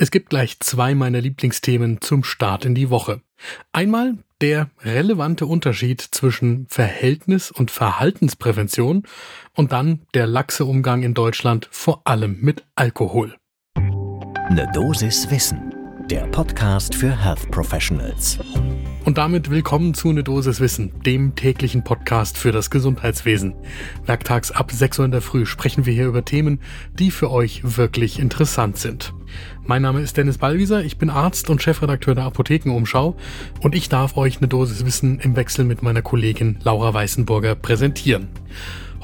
Es gibt gleich zwei meiner Lieblingsthemen zum Start in die Woche. Einmal der relevante Unterschied zwischen Verhältnis- und Verhaltensprävention und dann der laxe Umgang in Deutschland vor allem mit Alkohol. Ne Dosis Wissen, der Podcast für Health Professionals. Und damit willkommen zu Ne Dosis Wissen, dem täglichen Podcast für das Gesundheitswesen. Werktags ab 6 Uhr in der Früh sprechen wir hier über Themen, die für euch wirklich interessant sind. Mein Name ist Dennis Ballwieser, ich bin Arzt und Chefredakteur der Apothekenumschau und ich darf euch eine Dosis Wissen im Wechsel mit meiner Kollegin Laura Weißenburger präsentieren.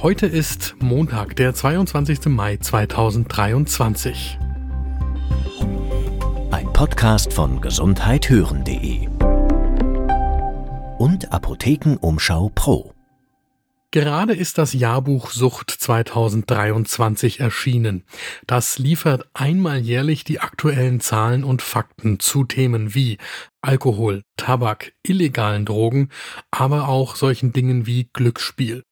Heute ist Montag, der 22. Mai 2023. Ein Podcast von gesundheithören.de und Apothekenumschau Pro. Gerade ist das Jahrbuch Sucht 2023 erschienen. Das liefert einmal jährlich die aktuellen Zahlen und Fakten zu Themen wie Alkohol, Tabak, illegalen Drogen, aber auch solchen Dingen wie Glücksspiel.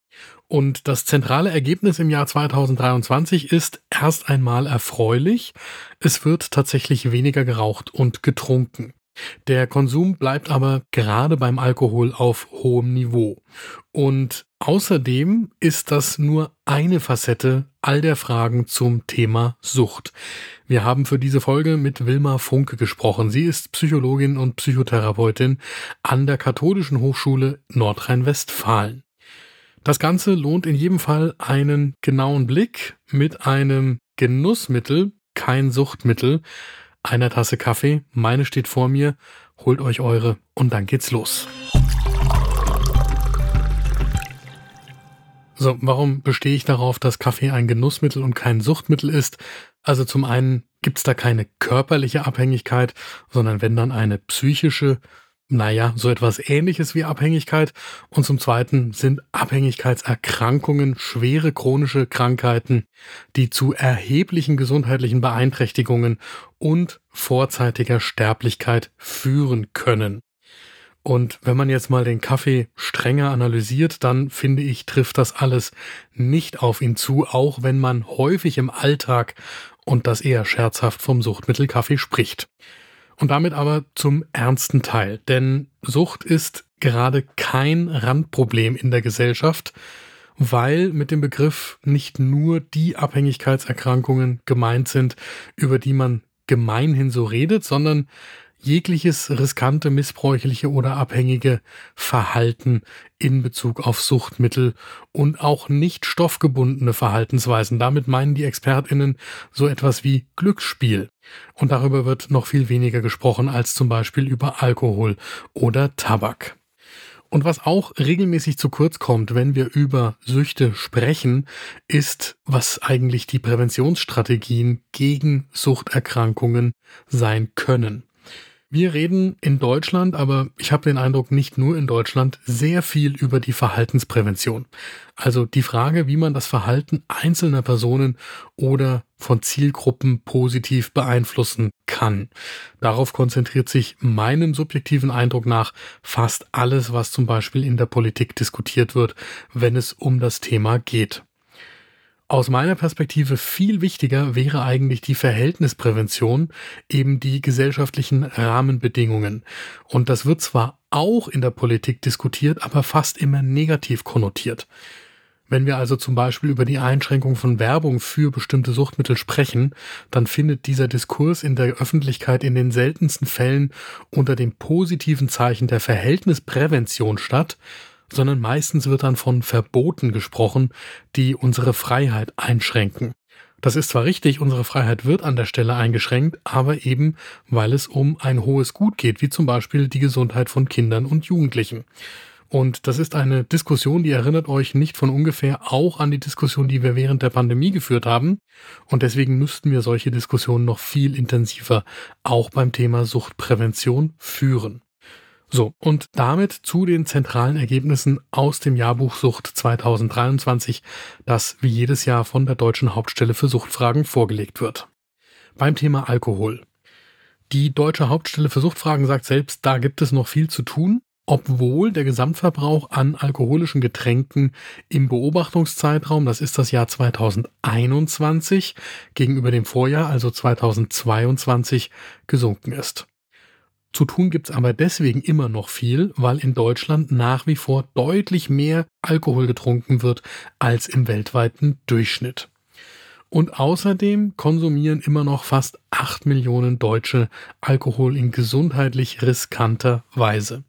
Und das zentrale Ergebnis im Jahr 2023 ist erst einmal erfreulich. Es wird tatsächlich weniger geraucht und getrunken. Der Konsum bleibt aber gerade beim Alkohol auf hohem Niveau. Und außerdem ist das nur eine Facette all der Fragen zum Thema Sucht. Wir haben für diese Folge mit Wilma Funke gesprochen. Sie ist Psychologin und Psychotherapeutin an der Katholischen Hochschule Nordrhein-Westfalen. Das Ganze lohnt in jedem Fall einen genauen Blick mit einem Genussmittel, kein Suchtmittel, einer Tasse Kaffee, meine steht vor mir, holt euch eure und dann geht's los. So, warum bestehe ich darauf, dass Kaffee ein Genussmittel und kein Suchtmittel ist? Also zum einen gibt's da keine körperliche Abhängigkeit, sondern wenn dann eine psychische naja, so etwas ähnliches wie Abhängigkeit. Und zum Zweiten sind Abhängigkeitserkrankungen schwere chronische Krankheiten, die zu erheblichen gesundheitlichen Beeinträchtigungen und vorzeitiger Sterblichkeit führen können. Und wenn man jetzt mal den Kaffee strenger analysiert, dann finde ich, trifft das alles nicht auf ihn zu, auch wenn man häufig im Alltag und das eher scherzhaft vom Suchtmittel Kaffee spricht. Und damit aber zum ernsten Teil. Denn Sucht ist gerade kein Randproblem in der Gesellschaft, weil mit dem Begriff nicht nur die Abhängigkeitserkrankungen gemeint sind, über die man gemeinhin so redet, sondern jegliches riskante, missbräuchliche oder abhängige Verhalten in Bezug auf Suchtmittel und auch nicht stoffgebundene Verhaltensweisen. Damit meinen die Expertinnen so etwas wie Glücksspiel. Und darüber wird noch viel weniger gesprochen als zum Beispiel über Alkohol oder Tabak. Und was auch regelmäßig zu kurz kommt, wenn wir über Süchte sprechen, ist, was eigentlich die Präventionsstrategien gegen Suchterkrankungen sein können. Wir reden in Deutschland, aber ich habe den Eindruck, nicht nur in Deutschland, sehr viel über die Verhaltensprävention. Also die Frage, wie man das Verhalten einzelner Personen oder von Zielgruppen positiv beeinflussen kann. Darauf konzentriert sich meinem subjektiven Eindruck nach fast alles, was zum Beispiel in der Politik diskutiert wird, wenn es um das Thema geht. Aus meiner Perspektive viel wichtiger wäre eigentlich die Verhältnisprävention, eben die gesellschaftlichen Rahmenbedingungen. Und das wird zwar auch in der Politik diskutiert, aber fast immer negativ konnotiert. Wenn wir also zum Beispiel über die Einschränkung von Werbung für bestimmte Suchtmittel sprechen, dann findet dieser Diskurs in der Öffentlichkeit in den seltensten Fällen unter dem positiven Zeichen der Verhältnisprävention statt, sondern meistens wird dann von Verboten gesprochen, die unsere Freiheit einschränken. Das ist zwar richtig, unsere Freiheit wird an der Stelle eingeschränkt, aber eben, weil es um ein hohes Gut geht, wie zum Beispiel die Gesundheit von Kindern und Jugendlichen. Und das ist eine Diskussion, die erinnert euch nicht von ungefähr auch an die Diskussion, die wir während der Pandemie geführt haben. Und deswegen müssten wir solche Diskussionen noch viel intensiver auch beim Thema Suchtprävention führen. So, und damit zu den zentralen Ergebnissen aus dem Jahrbuch Sucht 2023, das wie jedes Jahr von der Deutschen Hauptstelle für Suchtfragen vorgelegt wird. Beim Thema Alkohol. Die Deutsche Hauptstelle für Suchtfragen sagt selbst, da gibt es noch viel zu tun. obwohl der Gesamtverbrauch an alkoholischen Getränken im Beobachtungszeitraum, das ist das Jahr 2021, gegenüber dem Vorjahr, also 2022, gesunken ist. Zu tun gibt's aber deswegen immer noch viel, weil in Deutschland nach wie vor deutlich mehr Alkohol getrunken wird als im weltweiten Durchschnitt. Und außerdem konsumieren immer noch fast 8 Millionen Deutsche Alkohol in gesundheitlich riskanter Weise.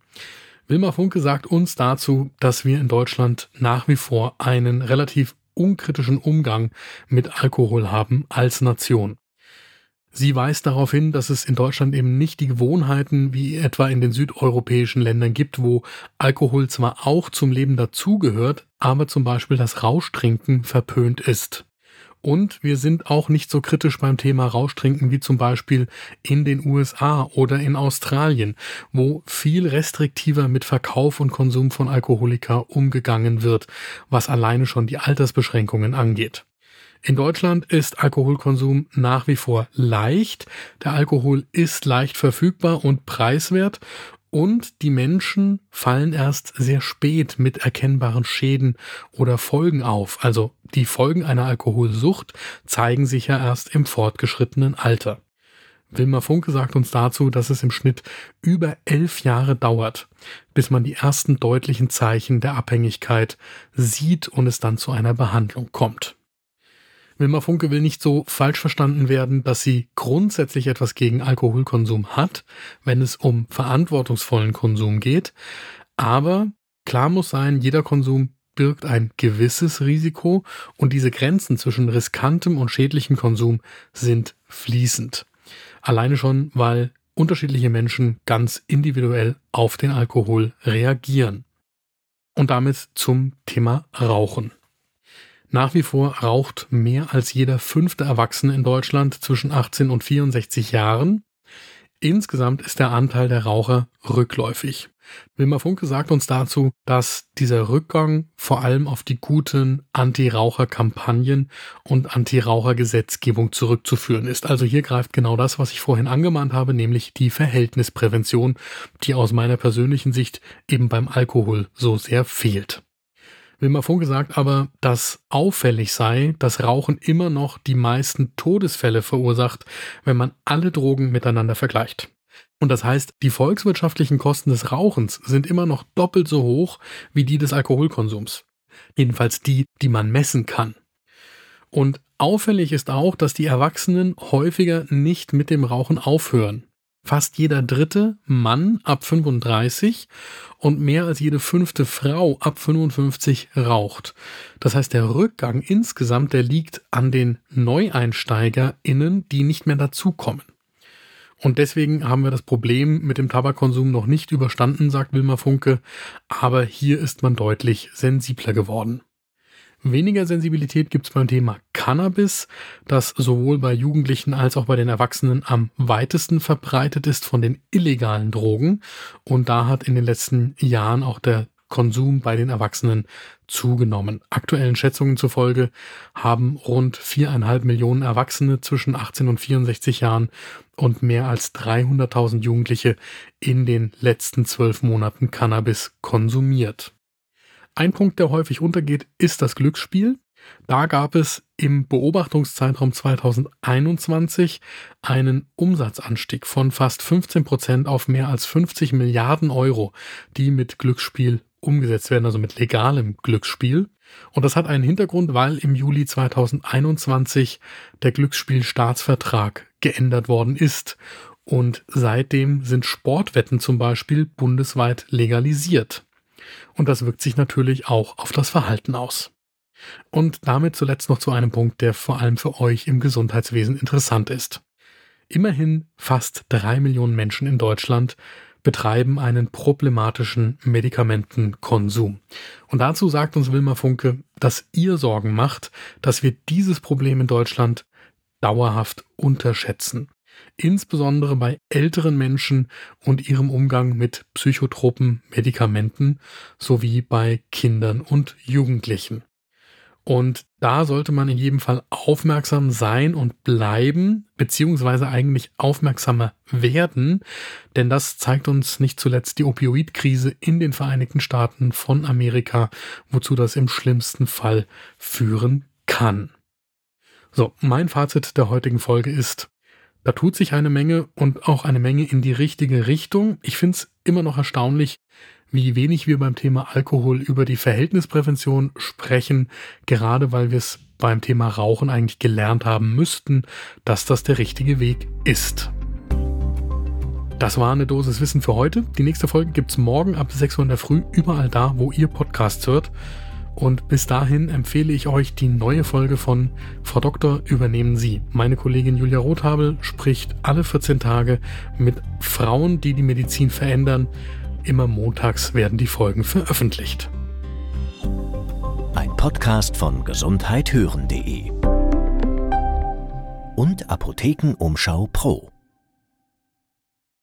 Wilma Funke sagt uns dazu, dass wir in Deutschland nach wie vor einen relativ unkritischen Umgang mit Alkohol haben als Nation. Sie weist darauf hin, dass es in Deutschland eben nicht die Gewohnheiten wie etwa in den südeuropäischen Ländern gibt, wo Alkohol zwar auch zum Leben dazugehört, aber zum Beispiel das Rauschtrinken verpönt ist. Und wir sind auch nicht so kritisch beim Thema Rauschtrinken wie zum Beispiel in den USA oder in Australien, wo viel restriktiver mit Verkauf und Konsum von Alkoholika umgegangen wird, was alleine schon die Altersbeschränkungen angeht. In Deutschland ist Alkoholkonsum nach wie vor leicht. Der Alkohol ist leicht verfügbar und preiswert und die Menschen fallen erst sehr spät mit erkennbaren Schäden oder Folgen auf. Also die Folgen einer Alkoholsucht zeigen sich ja erst im fortgeschrittenen Alter. Wilma Funke sagt uns dazu, dass es im Schnitt über elf Jahre dauert, bis man die ersten deutlichen Zeichen der Abhängigkeit sieht und es dann zu einer Behandlung kommt. Wilma Funke will nicht so falsch verstanden werden, dass sie grundsätzlich etwas gegen Alkoholkonsum hat, wenn es um verantwortungsvollen Konsum geht. Aber klar muss sein, jeder Konsum birgt ein gewisses Risiko und diese Grenzen zwischen riskantem und schädlichem Konsum sind fließend. Alleine schon, weil unterschiedliche Menschen ganz individuell auf den Alkohol reagieren. Und damit zum Thema Rauchen. Nach wie vor raucht mehr als jeder fünfte Erwachsene in Deutschland zwischen 18 und 64 Jahren. Insgesamt ist der Anteil der Raucher rückläufig. Wilma Funke sagt uns dazu, dass dieser Rückgang vor allem auf die guten Anti-Raucher-Kampagnen und Anti-Raucher-Gesetzgebung zurückzuführen ist. Also hier greift genau das, was ich vorhin angemahnt habe, nämlich die Verhältnisprävention, die aus meiner persönlichen Sicht eben beim Alkohol so sehr fehlt. Wilma Funke sagt aber, dass auffällig sei, dass Rauchen immer noch die meisten Todesfälle verursacht, wenn man alle Drogen miteinander vergleicht. Und das heißt, die volkswirtschaftlichen Kosten des Rauchens sind immer noch doppelt so hoch wie die des Alkoholkonsums. Jedenfalls die, die man messen kann. Und auffällig ist auch, dass die Erwachsenen häufiger nicht mit dem Rauchen aufhören. Fast jeder dritte Mann ab 35 und mehr als jede fünfte Frau ab 55 raucht. Das heißt, der Rückgang insgesamt, der liegt an den NeueinsteigerInnen, die nicht mehr dazukommen. Und deswegen haben wir das Problem mit dem Tabakkonsum noch nicht überstanden, sagt Wilma Funke, aber hier ist man deutlich sensibler geworden. Weniger Sensibilität gibt es beim Thema Cannabis, das sowohl bei Jugendlichen als auch bei den Erwachsenen am weitesten verbreitet ist von den illegalen Drogen. Und da hat in den letzten Jahren auch der Konsum bei den Erwachsenen zugenommen. Aktuellen Schätzungen zufolge haben rund viereinhalb Millionen Erwachsene zwischen 18 und 64 Jahren und mehr als 300.000 Jugendliche in den letzten zwölf Monaten Cannabis konsumiert. Ein Punkt, der häufig untergeht, ist das Glücksspiel. Da gab es im Beobachtungszeitraum 2021 einen Umsatzanstieg von fast 15 Prozent auf mehr als 50 Milliarden Euro, die mit Glücksspiel umgesetzt werden, also mit legalem Glücksspiel. Und das hat einen Hintergrund, weil im Juli 2021 der Glücksspielstaatsvertrag geändert worden ist. Und seitdem sind Sportwetten zum Beispiel bundesweit legalisiert. Und das wirkt sich natürlich auch auf das Verhalten aus. Und damit zuletzt noch zu einem Punkt, der vor allem für euch im Gesundheitswesen interessant ist. Immerhin fast drei Millionen Menschen in Deutschland betreiben einen problematischen Medikamentenkonsum. Und dazu sagt uns Wilma Funke, dass ihr Sorgen macht, dass wir dieses Problem in Deutschland dauerhaft unterschätzen insbesondere bei älteren Menschen und ihrem Umgang mit psychotropen Medikamenten sowie bei Kindern und Jugendlichen. Und da sollte man in jedem Fall aufmerksam sein und bleiben, beziehungsweise eigentlich aufmerksamer werden, denn das zeigt uns nicht zuletzt die Opioidkrise in den Vereinigten Staaten von Amerika, wozu das im schlimmsten Fall führen kann. So, mein Fazit der heutigen Folge ist, da tut sich eine Menge und auch eine Menge in die richtige Richtung. Ich finde es immer noch erstaunlich, wie wenig wir beim Thema Alkohol über die Verhältnisprävention sprechen, gerade weil wir es beim Thema Rauchen eigentlich gelernt haben müssten, dass das der richtige Weg ist. Das war eine Dosis Wissen für heute. Die nächste Folge gibt es morgen ab 6 Uhr in der Früh überall da, wo ihr Podcasts hört. Und bis dahin empfehle ich euch die neue Folge von Frau Doktor übernehmen Sie. Meine Kollegin Julia Rothabel spricht alle 14 Tage mit Frauen, die die Medizin verändern. Immer montags werden die Folgen veröffentlicht. Ein Podcast von gesundheithören.de und Apothekenumschau Pro.